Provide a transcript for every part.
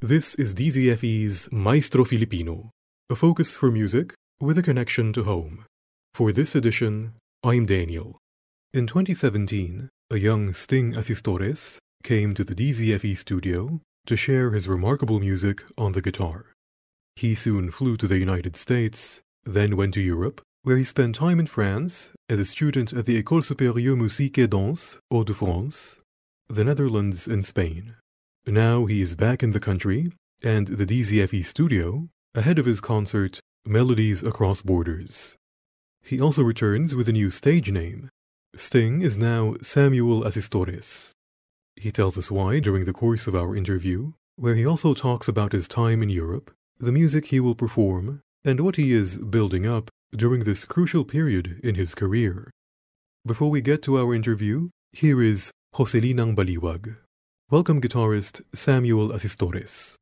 This is DZFE's Maestro Filipino, a focus for music with a connection to home. For this edition, I'm Daniel. In 2017, a young Sting Asistores came to the DZFE studio to share his remarkable music on the guitar. He soon flew to the United States, then went to Europe, where he spent time in France as a student at the École Supérieure Musique et Danse, Hauts-de-France, the Netherlands, and Spain. Now he is back in the country and the DZFE studio ahead of his concert Melodies Across Borders. He also returns with a new stage name. Sting is now Samuel Asistores. He tells us why during the course of our interview, where he also talks about his time in Europe, the music he will perform, and what he is building up during this crucial period in his career. Before we get to our interview, here is Jocelynang Baliwag. Welcome guitarist Samuel Asistores.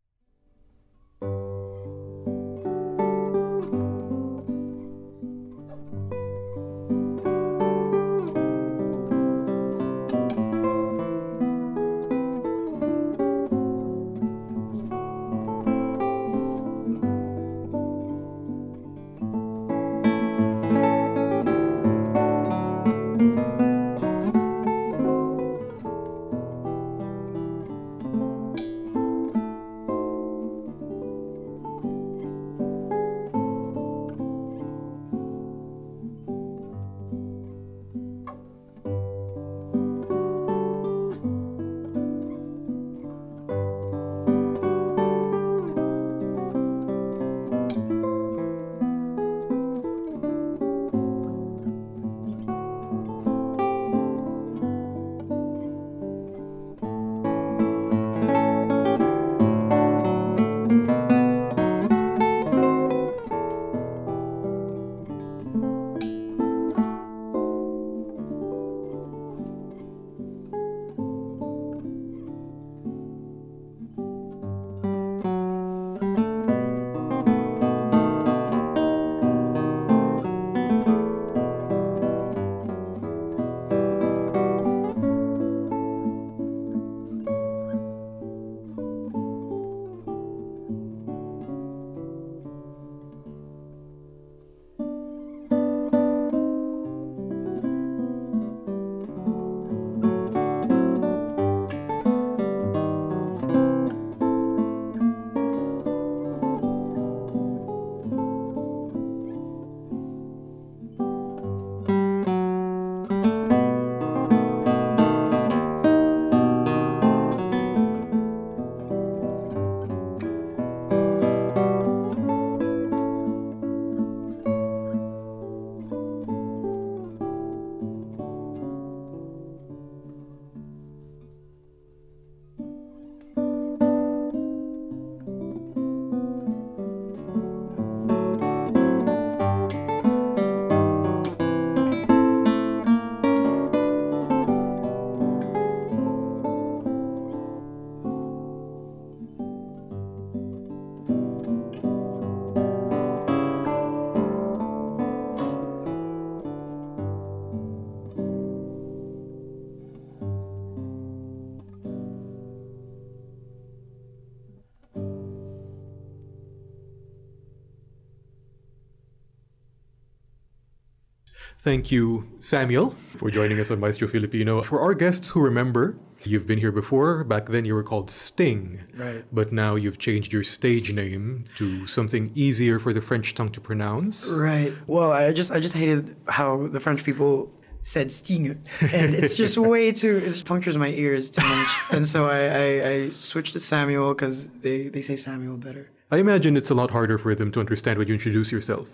Thank you, Samuel, for joining us on Maestro Filipino. For our guests who remember, you've been here before. Back then you were called Sting. Right. But now you've changed your stage name to something easier for the French tongue to pronounce. Right. Well, I just I just hated how the French people said Sting, and it's just way too it punctures my ears too much. and so I, I, I switched to Samuel because they, they say Samuel better. I imagine it's a lot harder for them to understand when you introduce yourself.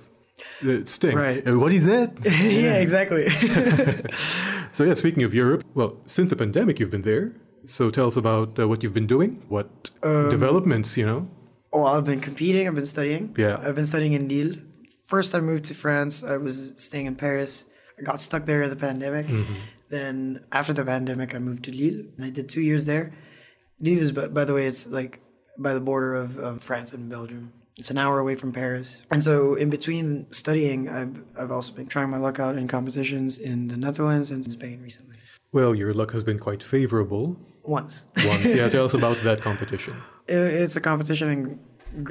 Uh, Sting. Right. Uh, what is that? yeah, exactly. so yeah, speaking of Europe, well, since the pandemic, you've been there. So tell us about uh, what you've been doing. What developments, you know? oh, I've been competing. I've been studying. Yeah. I've been studying in Lille. First, I moved to France. I was staying in Paris. I got stuck there in the pandemic. Then after the pandemic, I moved to Lille, and I did two years there. Lille is, by, by the way, it's like by the border of um, France and Belgium. It's an hour away from Paris. And so, in between studying, I've, I've also been trying my luck out in competitions in the Netherlands and Spain recently. Well, your luck has been quite favorable. Once. Once, yeah. Tell us about that competition. It, it's a competition in.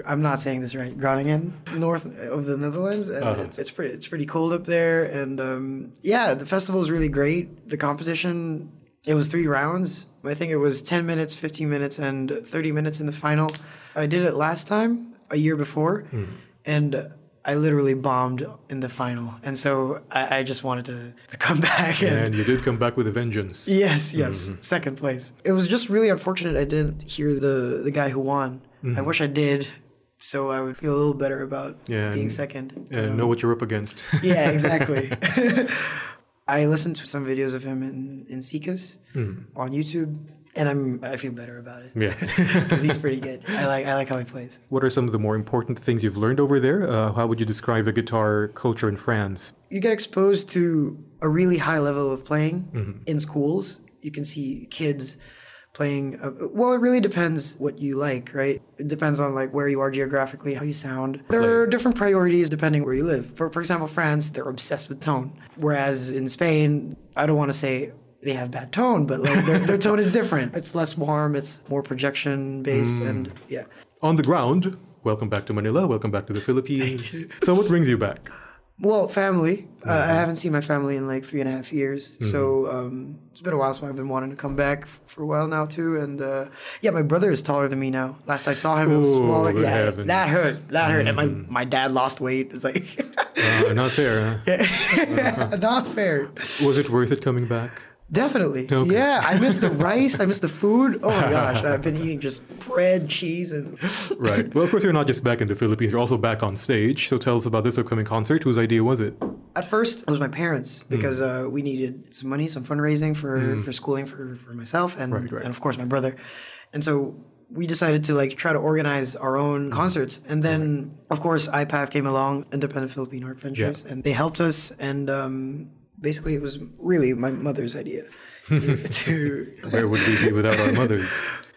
I'm not saying this right. Groningen, north of the Netherlands, and Uh-huh. it's, it's pretty it's pretty cold up there. And um, yeah, the festival is really great. The competition it was three rounds. I think it was 10 minutes, 15 minutes, and 30 minutes in the final. I did it last time, a year before, hmm. and I literally bombed in the final. And so I, I just wanted to, to come back and And you did come back with a vengeance. Yes, yes, mm-hmm. second place. It was just really unfortunate I didn't hear the the guy who won. I mm-hmm. wish I did, so I would feel a little better about Yeah, being and- second. And Um, know what you're up against. yeah, exactly. I listened to some videos of him in in Siccas hmm. on YouTube, and I'm I feel better about it yeah. because he's pretty good. I like I like how he plays. What are some of the more important things you've learned over there? Uh, how would you describe the guitar culture in France? you get exposed to a really high level of playing in schools. You can see kids playing. Uh, well, it really depends what you like, right? It depends on like where you are geographically, how you sound. There are different priorities depending where you live. For for example, France, they're obsessed with tone, whereas in Spain, I don't want to say they have bad tone, but like their, their tone is different. It's less warm. It's more projection based, and yeah. On the ground, welcome back to Manila. Welcome back to the Philippines. so, what brings you back? Well, family. Uh, I haven't seen my family in like three and a half years, so um, it's been a while. So I've been wanting to come back f- for a while now too. And uh, yeah, my brother is taller than me now. Last I saw him, it was smaller. Yeah, heavens. that hurt. That hurt. And my my dad lost weight. It's like Uh, not fair. Huh? not fair. Was it worth it coming back? Definitely. Okay. Yeah, I miss the rice. I miss the food. Oh my gosh, I've been eating just bread, cheese, and Right. Well, of course, you're not just back in the Philippines, you're also back on stage. So, tell us about this upcoming concert. Whose idea was it? At first, it was my parents because uh, we needed some money, some fundraising for, for schooling for, for myself and Right, right. and of course my brother, and so we decided to like try to organize our own concerts. And then of course IPAV came along, Independent Philippine Art Ventures, and they helped us. And um, basically, it was really my mother's idea to, to Where would we be without our mothers?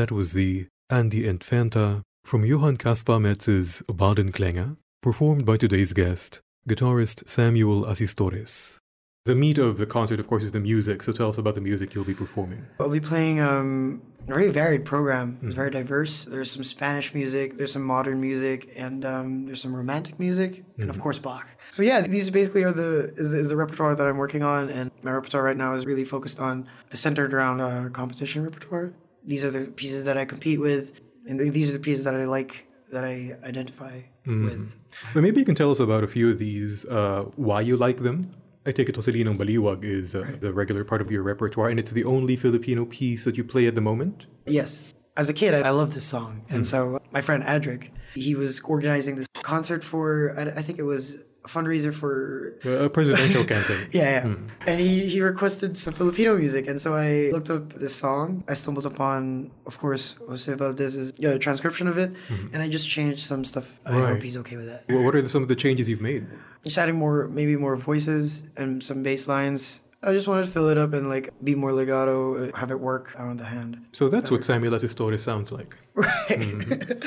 that was the An die Entfernte from Johann Caspar Mertz's Bardenklänge, performed by today's guest, guitarist Samuel Asistores. The meat of the concert, of course, is the music. So tell us about the music you'll be performing. I'll be playing um, a very varied program. It's very diverse. There's some Spanish music, there's some modern music, and um, there's some romantic music, and of course Bach. So yeah, these basically are the is, the is the repertoire that I'm working on, and my repertoire right now is really focused on centered around uh, competition repertoire. These are the pieces that I compete with, and these are the pieces that I like that I identify with. But maybe you can tell us about a few of these, uh, why you like them. I take it Jocelynang Baliwag is uh, the regular part of your repertoire, and it's the only Filipino piece that you play at the moment. Yes. As a kid, I, I loved this song. And so my friend Adric, he was organizing this concert for, I, I think it was fundraiser for, a presidential campaign. yeah, yeah. And he, he requested some Filipino music. And so I looked up this song. I stumbled upon, of course, Jose Valdez's uh, transcription of it. And I just changed some stuff. I Right. hope he's okay with that. Well, what are the, some of the changes you've made? Just adding more, maybe more voices and some bass lines. I just wanted to fill it up and like be more legato, uh, have it work on the hand. So that's what Samuel Asistores sounds like. Right.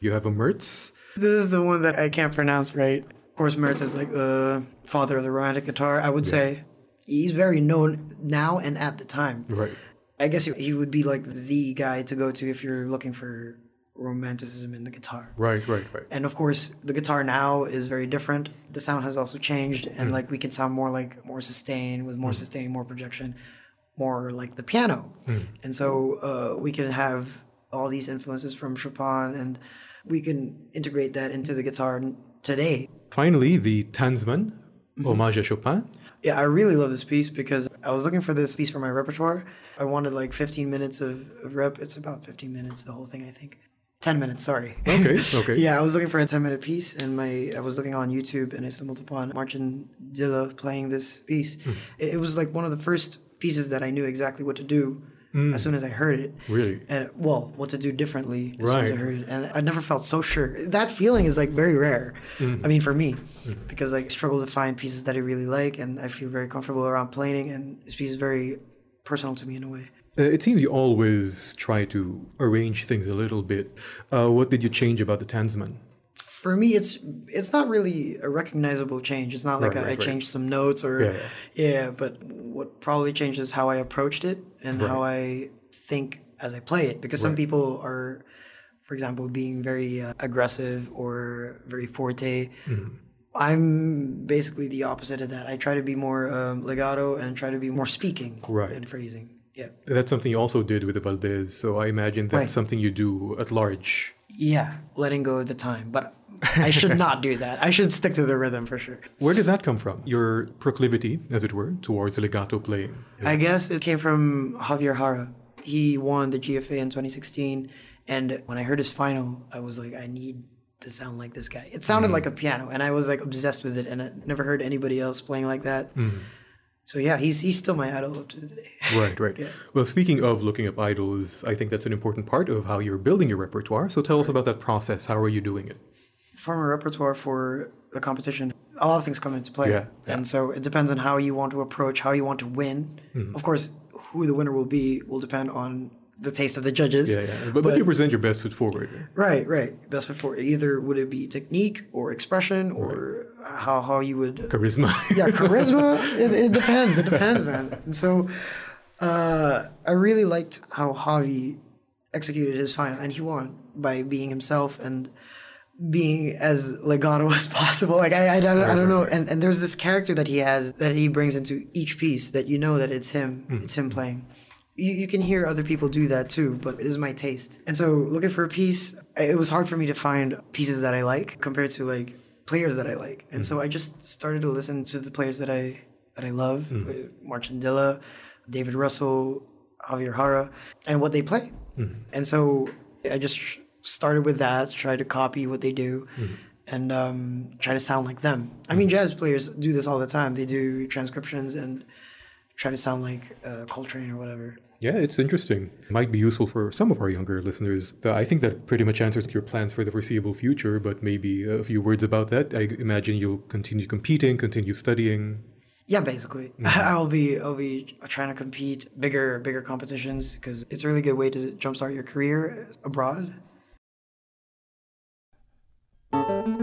You have a Mertz. This is the one that I can't pronounce right. Of course, Mertz is like the father of the romantic guitar. I would say he's very known now and at the time. Right. I guess he- would be like the guy to go to if you're looking for romanticism in the guitar. Right, right, right. And of course, the guitar now is very different. The sound has also changed, and hmm. like we can sound more like more sustained with more hmm. sustain, more projection, more like the piano. Hmm. And so uh, we can have all these influences from Chopin, and we can integrate that into the guitar today. Finally, the Tansman, Hommage à Chopin. Yeah, I really love this piece because I was looking for this piece for my repertoire. I wanted like 15 minutes of, of rep. It's about 15 minutes, the whole thing, I think. 10 minutes, sorry. Okay, okay. yeah, I was looking for a 10 minute piece and my I was looking on YouTube and I stumbled upon Marcin Dylla playing this piece. Hmm. It, it was like one of the first pieces that I knew exactly what to do Hmm. as soon as I heard it. Really? And well, what to do differently as soon as I heard it. And I never felt so sure. That feeling is like very rare. Mm-hmm. I mean, for me, because like, I struggle to find pieces that I really like and I feel very comfortable around playing. And this piece is very personal to me in a way. Uh, it seems you always try to arrange things a little bit. Uh, what did you change about the Tansman? For me, it's it's not really a recognizable change. It's not like Right, a, right, I right. changed some notes or Yeah, yeah, But what probably changed is how I approached it and how I think as I play it. Because some Right. people are, for example, being very uh, aggressive or very forte. Mm-hmm. I'm basically the opposite of that. I try to be more um, legato and try to be more speaking Right. and phrasing. Yeah. That's something you also did with the Valdez, so I imagine that's Right. something you do at large. Yeah, letting go of the time. But I should not do that. I should stick to the rhythm for sure. Where did that come from? Your proclivity, as it were, towards legato playing. I guess it came from Javier Jara. He won the GFA in 2016, and when I heard his final, I was like, I need to sound like this guy. It sounded mm. like a piano, and I was like obsessed with it, and I never heard anybody else playing like that. Mm. So yeah, he's he's still my idol up to today. Right, right. Well, speaking of looking up idols, I think that's an important part of how you're building your repertoire. So tell us about that process. How are you doing it? Form a repertoire for the competition. A lot of things come into play, Yeah, yeah. and so it depends on how you want to approach, how you want to win. Mm-hmm. Of course, who the winner will be will depend on the taste of the judges. Yeah, yeah. But, but you present your best foot forward. Right, right. Best foot forward. Either would it be technique or expression or how how you would Charisma. yeah charisma. it, it depends. It depends, man. And so, uh, I really liked how Javi executed his final, and he won by being himself and being as legato as possible. Like I, I don't, I don't know. And and there's this character that he has that he brings into each piece that you know that it's him. Hmm. It's him playing. You, you can hear other people do that too, but it is my taste. And so looking for a piece, it was hard for me to find pieces that I like compared to like players that I like. And hmm. so I just started to listen to the players that I that I love, hmm. uh, Marcin Dylla, David Russell, Javier Jara, and what they play. And so I just started with that, tried to copy what they do, and um, try to sound like them. I mean, jazz players do this all the time. They do transcriptions and try to sound like uh, Coltrane or whatever. Yeah, it's interesting. Might be useful for some of our younger listeners. I think that pretty much answers your plans for the foreseeable future, but maybe a few words about that. I imagine you'll continue competing, continue studying. Yeah, basically, I'll be I'll be trying to compete bigger bigger competitions because it's a really good way to jumpstart your career abroad. Thank you.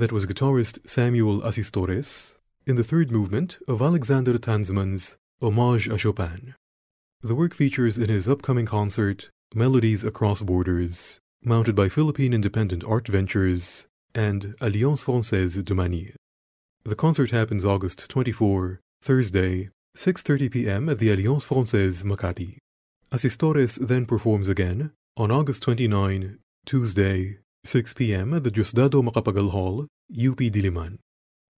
That was guitarist Samuel Asistores in the third movement of Alexander Tansman's Homage à Chopin. The work features in his upcoming concert Melodies Across Borders, mounted by Philippine Independent Art Ventures and Alliance Française de Manille. The concert happens August 24, Thursday, 6:30 p.m. at the Alliance Française Makati. Asistores then performs again on August 29, Tuesday, 6 p.m. at the Diosdado Macapagal Hall, UP Diliman.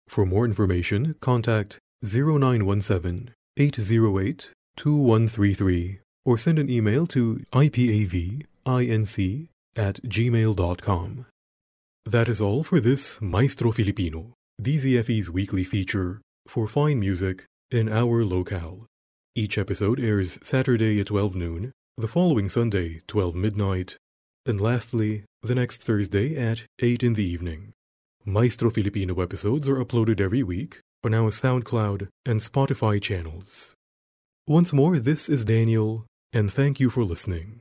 For more information, contact 0917 808 2133 or send an email to ipavinc at gmail.com. That is all for this Maestro Filipino, DZFE's weekly feature for fine music in our locale. Each episode airs Saturday at 12 noon, the following Sunday, 12 midnight, and lastly, the next Thursday at 8 in the evening. Maestro Filipino episodes are uploaded every week on our SoundCloud and Spotify channels. Once more, this is Daniel, and thank you for listening.